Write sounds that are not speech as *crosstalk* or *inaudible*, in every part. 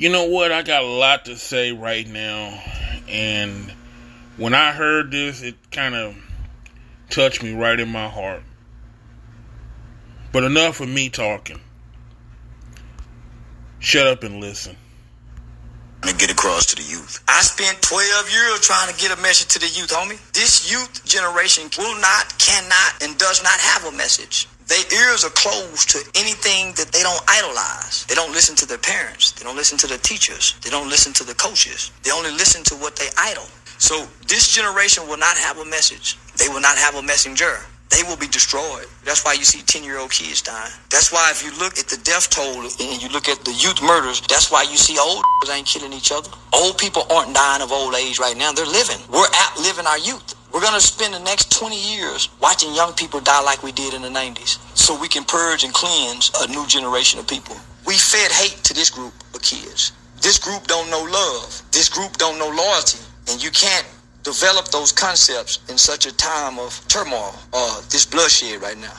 You know what? I got a lot to say right now. And when I heard this, it kind of touched me right in my heart. But enough of me talking. Shut up and listen. To get across to the youth. I spent 12 years trying to get a message to the youth, homie. This youth generation will not, cannot, and does not have a message. Their ears are closed to anything that they don't idolize. They don't listen to their parents. They don't listen to their teachers. They don't listen to the coaches. They only listen to what they idol. So this generation will not have a message. They will not have a messenger. They will be destroyed. That's why you see 10 year old kids dying. That's why if you look at the death toll and you look at the youth murders, that's why you see old *laughs* ain't killing each other. Old people aren't dying of old age right now. They're living. We're outliving our youth. We're going to spend the next 20 years watching young people die like we did in the 90s so we can purge and cleanse a new generation of people. We fed hate to this group of kids. This group don't know love. This group don't know loyalty. And you can't develop those concepts in such a time of turmoil or this bloodshed right now.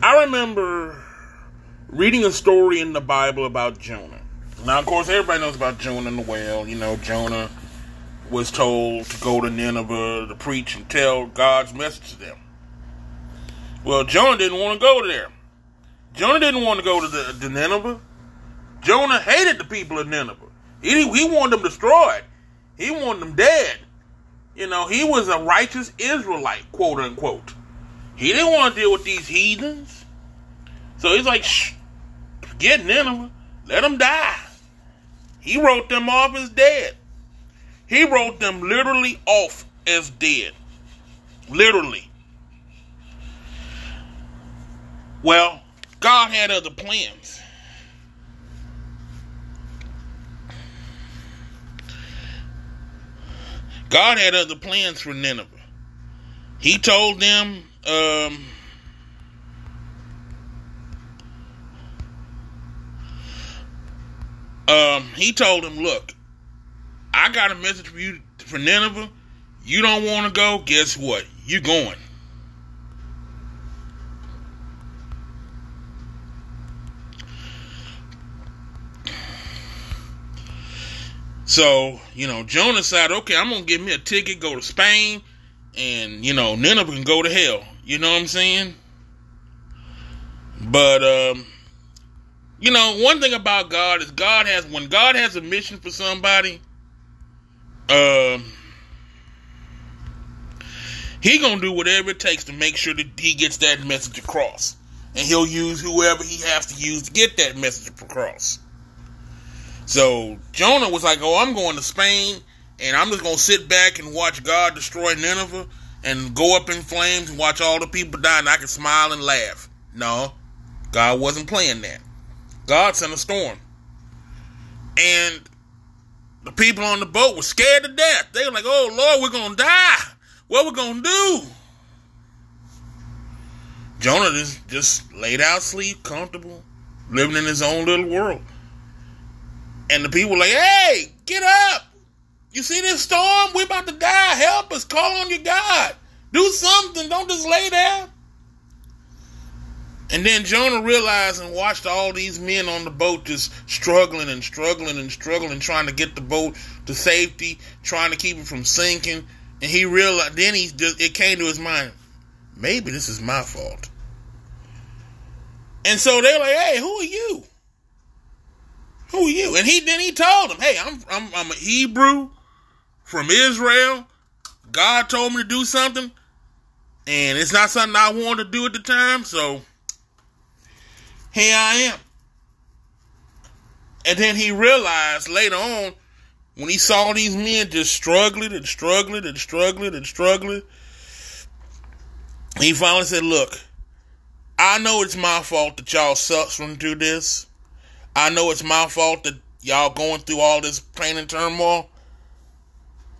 I remember reading a story in the Bible about Jonah. Now, of course, everybody knows about Jonah and the whale. You know, Jonah was told to go to Nineveh to preach and tell God's message to them. Well, Jonah didn't want to go there. Jonah didn't want to go to the Nineveh. Jonah hated the people of Nineveh. He, he wanted them destroyed. He wanted them dead. You know, he was a righteous Israelite, quote unquote. He didn't want to deal with these heathens. So he's like, shh, forget Nineveh. Let them die. He wrote them off as dead. He wrote them literally off as dead. Literally. Well, God had other plans. God had other plans for Nineveh. He told them, um, um, he told him, look, I got a message for you for Nineveh. You don't want to go? Guess what? You're going. So, you know, Jonah said, okay, I'm going to get me a ticket, go to Spain, and, you know, Nineveh can go to hell. You know what I'm saying? But, um, you know, one thing about God is God has, when God has a mission for somebody, um, he gonna do whatever it takes to make sure that he gets that message across, and he'll use whoever he has to use to get that message across. So Jonah was like, "Oh, I'm going to Spain, and I'm just gonna sit back and watch God destroy Nineveh and go up in flames and watch all the people die, and I can smile and laugh." No, God wasn't playing that. God sent a storm, and the people on the boat were scared to death. They were like, "Oh Lord, we're gonna die. What we gonna do?" Jonah just just laid out, sleep, comfortable, living in his own little world. And the people were like, hey, get up. You see this storm? We're about to die. Help us. Call on your God. Do something. Don't just lay there. And then Jonah realized and watched all these men on the boat just struggling and struggling and struggling, trying to get the boat to safety, trying to keep it from sinking. And he realized, then he just, it came to his mind, maybe this is my fault. And so they're like, hey, who are you? Who are you? And he then he told them, Hey, I'm I'm I'm a Hebrew from Israel. God told me to do something, and it's not something I wanted to do at the time, so here I am. And then he realized later on, when he saw these men just struggling and struggling and struggling and struggling, he finally said, Look, I know it's my fault that y'all suffering through this. I know it's my fault that y'all going through all this pain and turmoil.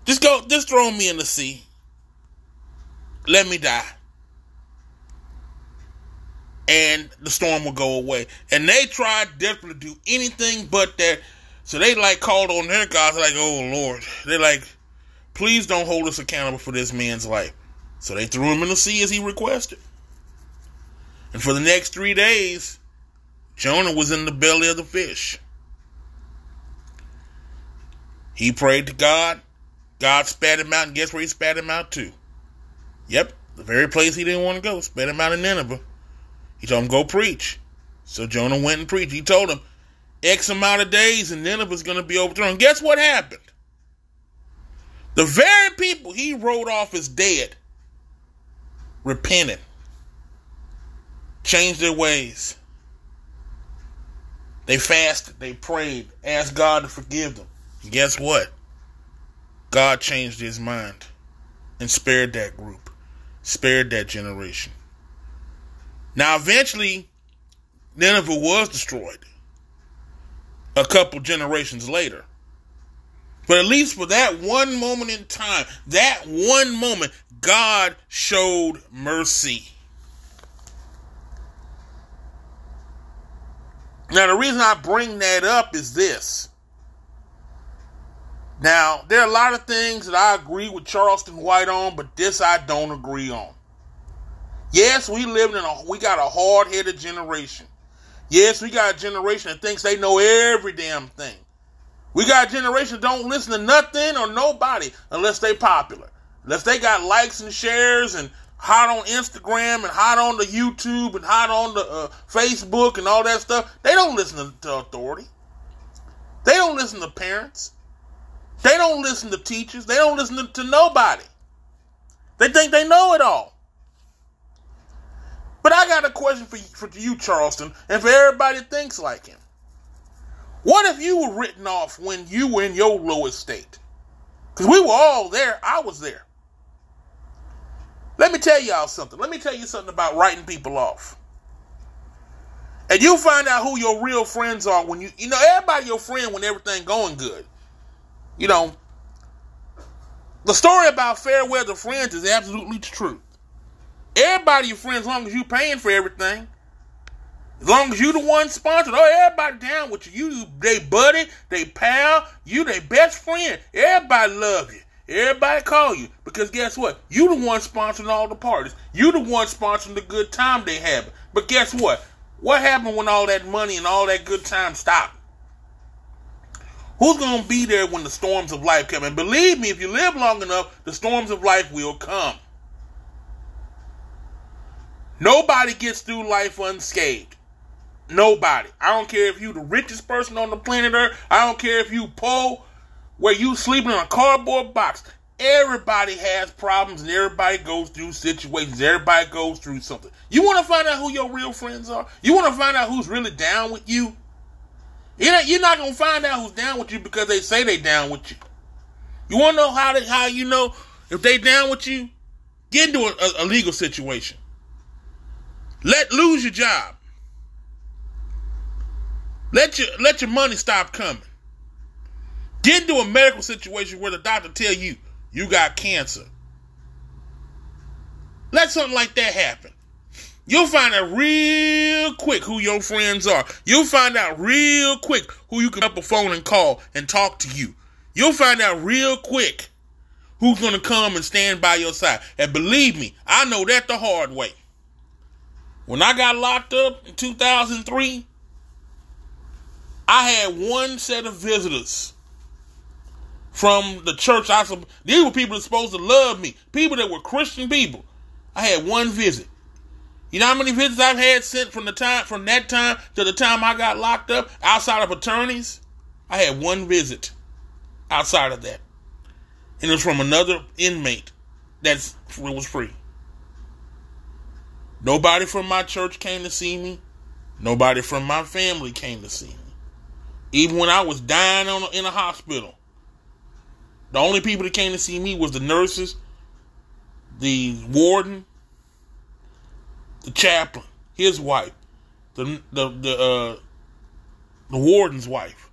Just go, just throw me in the sea. Let me die. And the storm will go away. And they tried desperately to do anything but that. So they like called on their gods, like, oh Lord. They're like, please don't hold us accountable for this man's life. So they threw him in the sea as he requested. And for the next three days, Jonah was in the belly of the fish. He prayed to God. God spat him out, and guess where he spat him out to? Yep, the very place he didn't want to go. Spat him out in Nineveh. He told him, go preach. So Jonah went and preached. He told him, X amount of days and Nineveh's going to be overthrown. Guess what happened? The very people he wrote off as dead repented, changed their ways. They fasted, they prayed, asked God to forgive them. And guess what? God changed his mind and spared that group, spared that generation. Now, eventually, Nineveh was destroyed a couple generations later. But at least for that one moment in time, that one moment, God showed mercy. Now, the reason I bring that up is this. Now, there are a lot of things that I agree with Charleston White on, but this I don't agree on. Yes, we live in a we got a hard-headed generation. Yes, we got a generation that thinks they know every damn thing. We got a generation that don't listen to nothing or nobody unless they popular. Unless they got likes and shares and hot on Instagram and hot on the YouTube and hot on the uh, Facebook and all that stuff. They don't listen to, to authority. They don't listen to parents. They don't listen to teachers. They don't listen to, to nobody. They think they know it all. But I got a question for you, for you, Charleston, and for everybody that thinks like him. What if you were written off when you were in your lowest state? Because we were all there. I was there. Let me tell y'all something. Let me tell you something about writing people off. And you'll find out who your real friends are when you, you know, everybody your friend when everything going good. You know, the story about fair weather friends is absolutely true. Everybody your friends as long as you paying for everything. As long as you the one sponsored, oh everybody down with you. You they buddy, they pal, you they best friend. Everybody love you. Everybody call you because guess what? You the one sponsoring all the parties. You the one sponsoring the good time they have. But guess what? What happened when all that money and all that good time stopped? Who's gonna be there when the storms of life come? And believe me, if you live long enough, the storms of life will come. Nobody gets through life unscathed. Nobody. I don't care if you the richest person on the planet Earth. I don't care if you poor, where you sleeping in a cardboard box. Everybody has problems and everybody goes through situations. Everybody goes through something. You want to find out who your real friends are? You want to find out who's really down with you? You're not going to find out who's down with you because they say they down with you. You want to know how they, how you know if they down with you? Get into a, a legal situation. Let lose your job. Let your let your money stop coming. Get into a medical situation where the doctor tell you you got cancer. Let something like that happen. You'll find out real quick who your friends are. You'll find out real quick who you can up a phone and call and talk to you. You'll find out real quick who's going to come and stand by your side. And believe me, I know that the hard way. When I got locked up in 2003, I had one set of visitors from the church. I these were people that supposed to love me, people that were Christian people. I had one visit. You know how many visits I've had since from the time from that time to the time I got locked up outside of attorneys? I had one visit outside of that. And it was from another inmate that was free. Nobody from my church came to see me. Nobody from my family came to see me. Even when I was dying on, in a hospital, the only people that came to see me was the nurses, the warden, the chaplain, his wife, the the the uh, the warden's wife.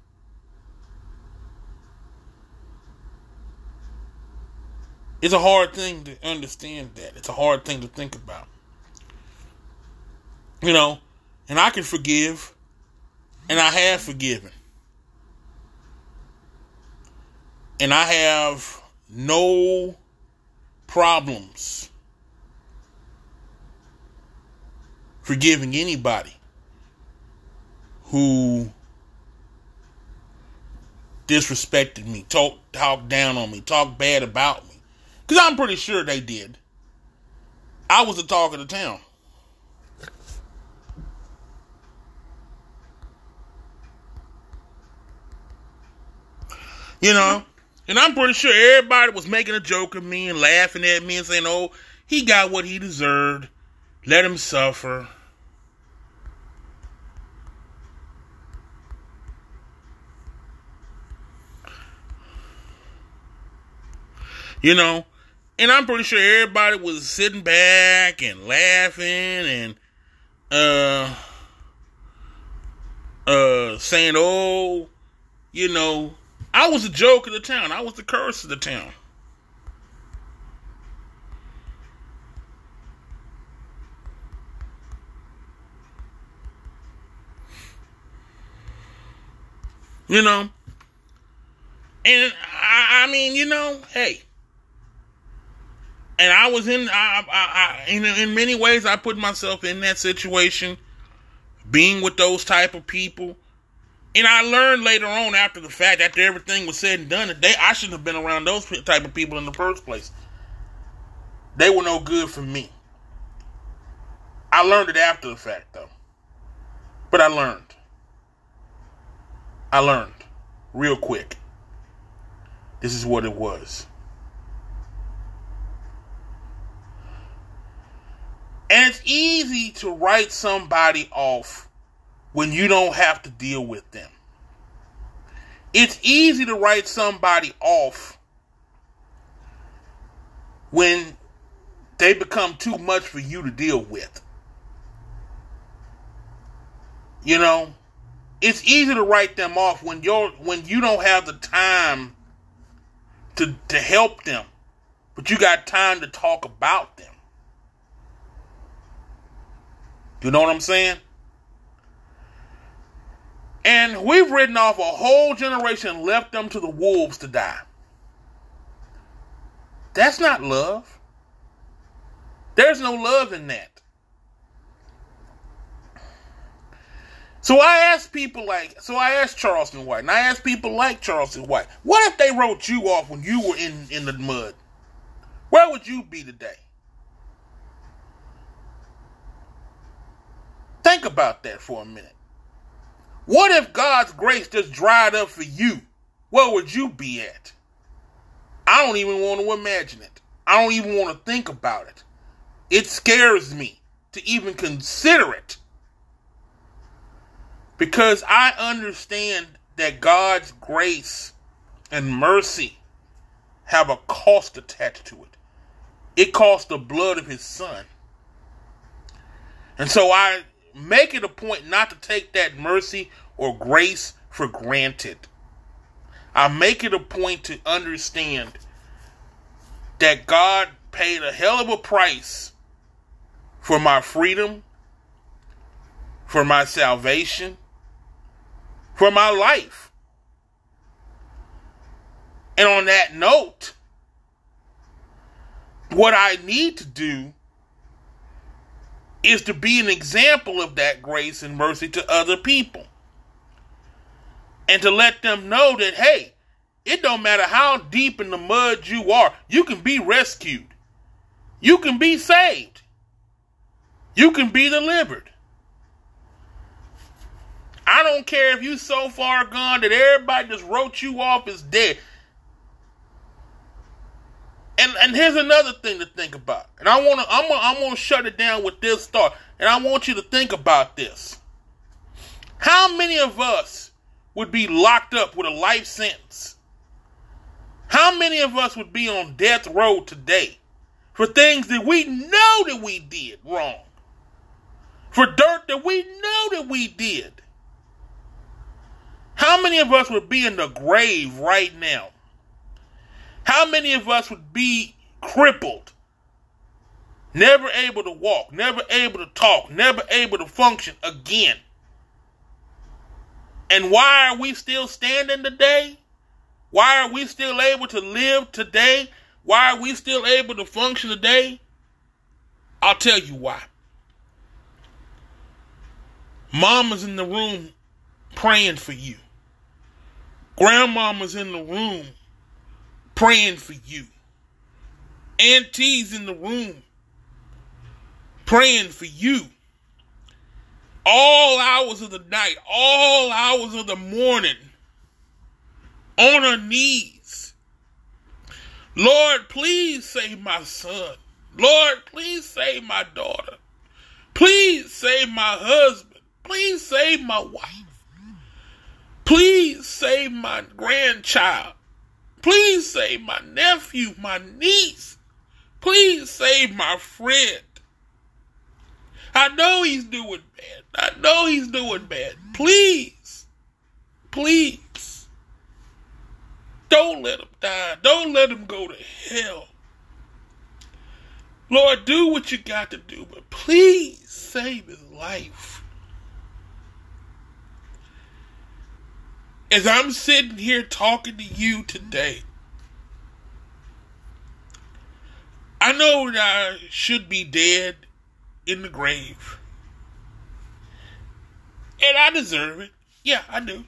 It's a hard thing to understand that. It's a hard thing to think about. You know, and I can forgive, and I have forgiven. And I have no problems forgiving anybody who disrespected me, talk talked down on me, talked bad about me. Cause I'm pretty sure they did. I was the talk of the town. You know? And I'm pretty sure everybody was making a joke of me and laughing at me and saying, oh, he got what he deserved. Let him suffer. You know? And I'm pretty sure everybody was sitting back and laughing and uh uh saying, Oh, you know, I was a joke of the town. I was the curse of the town. You know? And I, I mean, you know, hey, and I was in, I, I, I, in, in many ways, I put myself in that situation, being with those type of people. And I learned later on, after the fact, after everything was said and done, that they, I shouldn't have been around those type of people in the first place. They were no good for me. I learned it after the fact, though. But I learned. I learned real quick. This is what it was. And it's easy to write somebody off when you don't have to deal with them. It's easy to write somebody off when they become too much for you to deal with. You know, it's easy to write them off when you're when you don't have the time to to help them, but you got time to talk about them. You know what I'm saying? And we've written off a whole generation left them to the wolves to die. That's not love. There's no love in that. So I asked people like, so I asked Charleston White, and I asked people like Charleston White, what if they wrote you off when you were in, in the mud? Where would you be today? Think about that for a minute. What if God's grace just dried up for you? Where would you be at? I don't even want to imagine it. I don't even want to think about it. It scares me to even consider it. Because I understand that God's grace and mercy have a cost attached to it. It cost the blood of his son. And so I make it a point not to take that mercy or grace for granted. I make it a point to understand that God paid a hell of a price for my freedom, for my salvation, for my life. And on that note, what I need to do is to be an example of that grace and mercy to other people. And to let them know that, hey, it don't matter how deep in the mud you are, you can be rescued. You can be saved. You can be delivered. I don't care if you so far gone that everybody just wrote you off as dead. And and here's another thing to think about. And I want to I'm gonna, I'm to shut it down with this thought. And I want you to think about this. How many of us would be locked up with a life sentence? How many of us would be on death row today for things that we know that we did wrong? For dirt that we know that we did? How many of us would be in the grave right now? How many of us would be crippled? Never able to walk, never able to talk, never able to function again. And why are we still standing today? Why are we still able to live today? Why are we still able to function today? I'll tell you why. Mama's in the room praying for you. Grandmama's in the room praying for you. Auntie's in the room praying for you. All hours of the night, all hours of the morning, on her knees. Lord, please save my son. Lord, please save my daughter. Please save my husband. Please save my wife. Please save my grandchild. Please save my nephew, my niece. Please save my friend. I know he's doing bad. I know he's doing bad. Please, please, don't let him die. Don't let him go to hell. Lord, do what you got to do, but please save his life. As I'm sitting here talking to you today, I know that I should be dead in the grave. And I deserve it. Yeah, I do.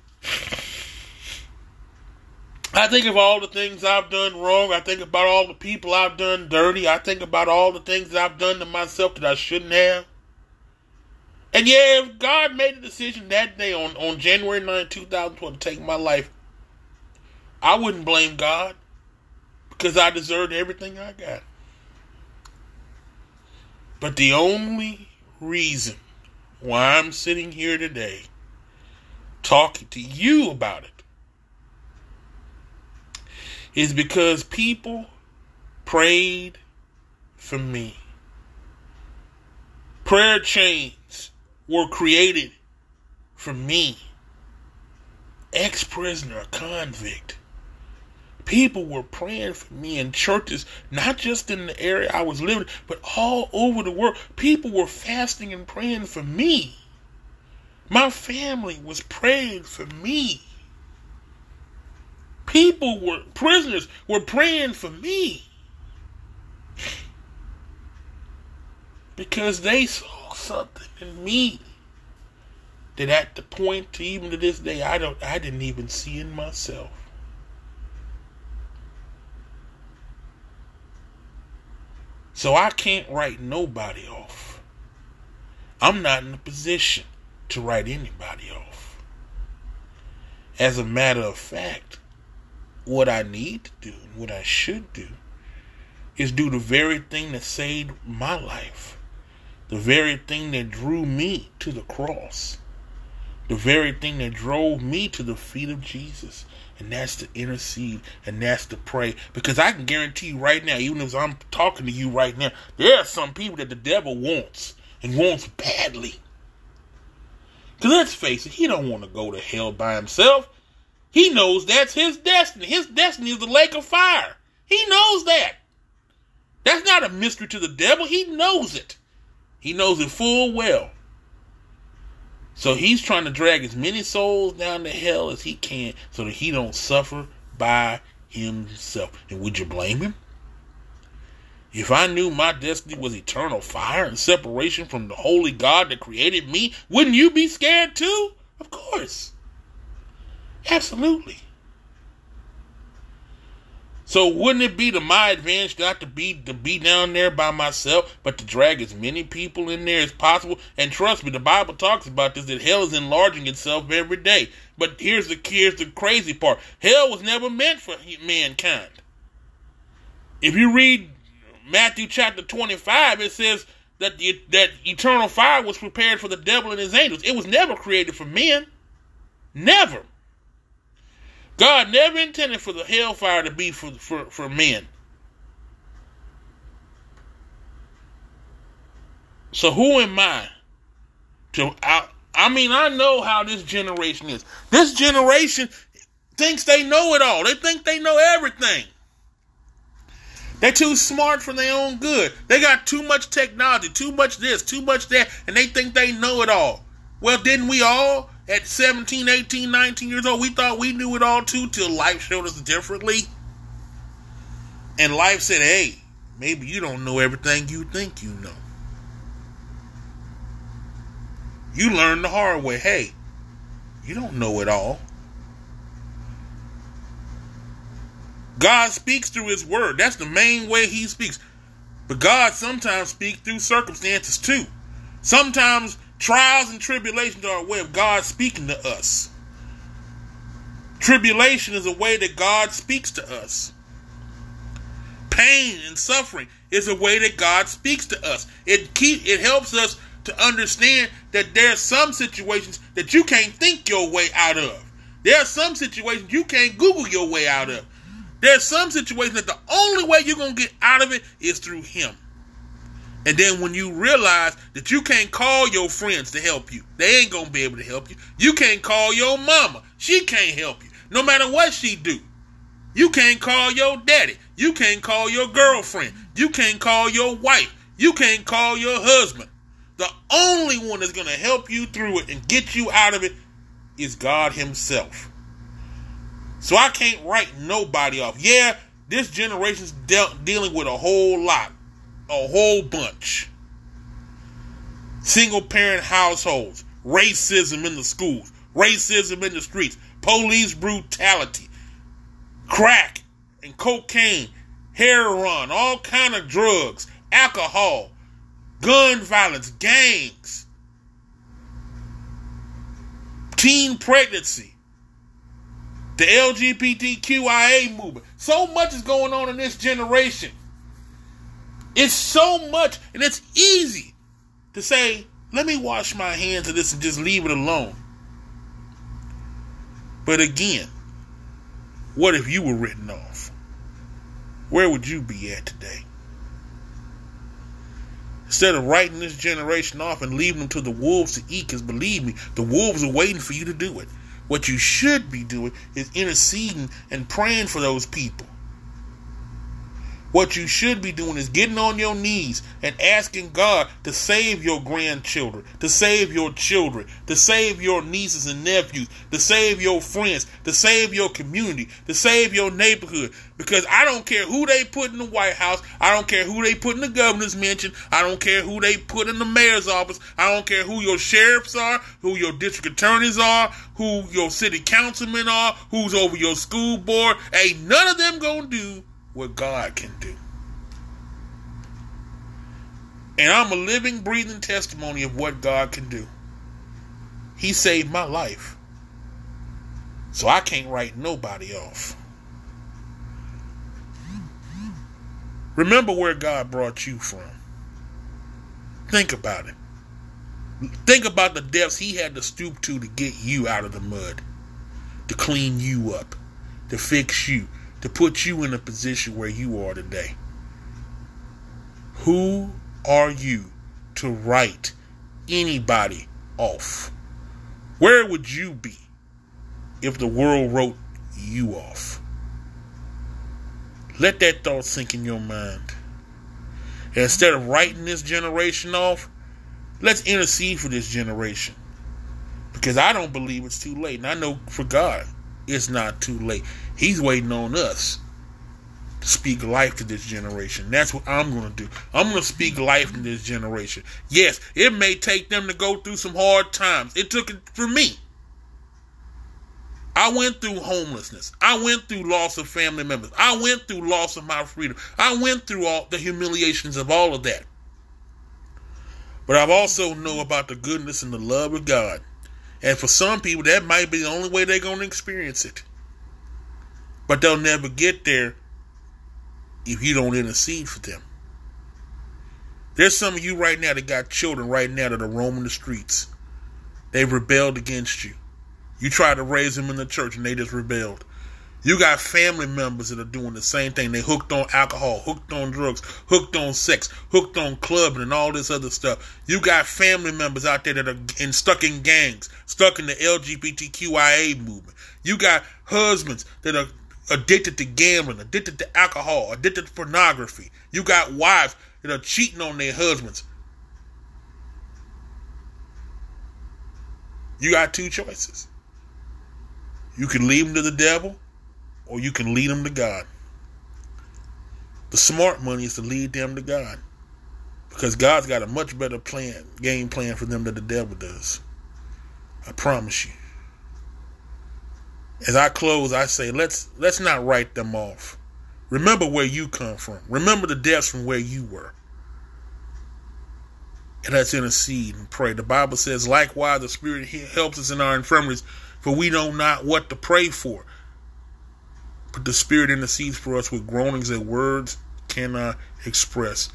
I think of all the things I've done wrong. I think about all the people I've done dirty. I think about all the things I've done to myself that I shouldn't have. And yeah, if God made a decision that day on, on January 9, 2012 to take my life, I wouldn't blame God because I deserved everything I got. But the only reason why I'm sitting here today talking to you about it is because people prayed for me. Prayer chains were created for me. Ex prisoner, convict. People were praying for me in churches, not just in the area I was living, but all over the world. People were fasting and praying for me. My family was praying for me. People were, prisoners were praying for me. Because they saw something in me that at the point to even to this day I don't I didn't even see in myself. So I can't write nobody off. I'm not in a position to write anybody off. As a matter of fact, what I need to do, and what I should do, is do the very thing that saved my life, the very thing that drew me to the cross, the very thing that drove me to the feet of Jesus, and that's to intercede and that's to pray. Because I can guarantee you right now, even as I'm talking to you right now, there are some people that the devil wants and wants badly. Because let's face it, he don't want to go to hell by himself. He knows that's his destiny. His destiny is the lake of fire. He knows that. That's not a mystery to the devil. He knows it. He knows it full well. So he's trying to drag as many souls down to hell as he can so that he don't suffer by himself. And would you blame him? If I knew my destiny was eternal fire and separation from the holy God that created me, wouldn't you be scared too? Of course. Absolutely. So wouldn't it be to my advantage not to be to be down there by myself, but to drag as many people in there as possible? And trust me, the Bible talks about this that hell is enlarging itself every day. But here's the here's the crazy part: hell was never meant for mankind. If you read Matthew chapter twenty-five, it says that the, that eternal fire was prepared for the devil and his angels. It was never created for men. Never. God never intended for the hellfire to be for, for, for men. So who am I to I, I mean I know how this generation is. This generation thinks they know it all. They think they know everything. They're too smart for their own good. They got too much technology, too much this, too much that, and they think they know it all. Well, didn't we all at 17, 18, 19 years old, we thought we knew it all too till life showed us differently. And life said, hey, maybe you don't know everything you think you know. You learned the hard way. Hey, you don't know it all. God speaks through His Word. That's the main way He speaks. But God sometimes speaks through circumstances too. Sometimes trials and tribulations are a way of God speaking to us. Tribulation is a way that God speaks to us. Pain and suffering is a way that God speaks to us. It keep it helps us to understand that there are some situations that you can't think your way out of. There are some situations you can't Google your way out of. There's some situations that the only way you're going to get out of it is through Him. And then when you realize that you can't call your friends to help you, they ain't to be able to help you. You can't call your mama. She can't help you. No matter what she do. You can't call your daddy. You can't call your girlfriend. You can't call your wife. You can't call your husband. The only one that's to help you through it and get you out of it is God Himself. So I can't write nobody off. Yeah, this generation's de- dealing with a whole lot, a whole bunch. Single parent households, racism in the schools, racism in the streets, police brutality, crack and cocaine, heroin, all kind of drugs, alcohol, gun violence, gangs, teen pregnancy the LGBTQIA movement. So much is going on in this generation. It's so much, and it's easy to say, let me wash my hands of this and just leave it alone. But again, what if you were written off? Where would you be at today? Instead of writing this generation off and leaving them to the wolves to eat, because believe me, the wolves are waiting for you to do it. What you should be doing is interceding and praying for those people. What you should be doing is getting on your knees and asking God to save your grandchildren, to save your children, to save your nieces and nephews, to save your friends, to save your community, to save your neighborhood. Because I don't care who they put in the White House, I don't care who they put in the governor's mansion, I don't care who they put in the mayor's office, I don't care who your sheriffs are, who your district attorneys are, who your city councilmen are, who's over your school board. Ain't none of them gonna do what God can do. And I'm a living, breathing testimony of what God can do. He saved my life. So I can't write nobody off. Remember where God brought you from. Think about it. Think about the depths he had to stoop to to get you out of the mud, to clean you up, to fix you, to put you in a position where you are today. Who are you to write anybody off? Where would you be if the world wrote you off? Let that thought sink in your mind. Instead of writing this generation off, let's intercede for this generation. Because I don't believe it's too late. And I know for God, it's not too late. He's waiting on us to speak life to this generation. That's what I'm going to do. I'm going to speak life to this generation. Yes, it may take them to go through some hard times. It took it for me. I went through homelessness. I went through loss of family members. I went through loss of my freedom. I went through all the humiliations of all of that. But I've also know about the goodness and the love of God. And for some people, that might be the only way they're going to experience it. But they'll never get there if you don't intercede for them. There's some of you right now that got children right now that are roaming the streets. They've rebelled against you. You tried to raise them in the church and they just rebelled. You got family members that are doing the same thing. They hooked on alcohol, hooked on drugs, hooked on sex, hooked on clubbing and all this other stuff. You got family members out there that are in, stuck in gangs, stuck in the LGBTQIA movement. You got husbands that are addicted to gambling, addicted to alcohol, addicted to pornography. You got wives that are cheating on their husbands. You got two choices. You can leave them to the devil, or you can lead them to God. The smart money is to lead them to God. Because God's got a much better plan, game plan for them than the devil does. I promise you. As I close, I say, let's let's not write them off. Remember where you come from. Remember the depths from where you were. And let's intercede and pray. The Bible says, likewise, the Spirit helps us in our infirmities, for we know not what to pray for. But the Spirit intercedes for us with groanings that words cannot express.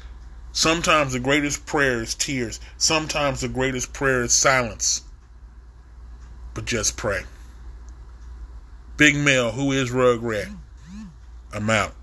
Sometimes the greatest prayer is tears. Sometimes the greatest prayer is silence. But just pray. Big Mel, who is Rugrat? I'm out.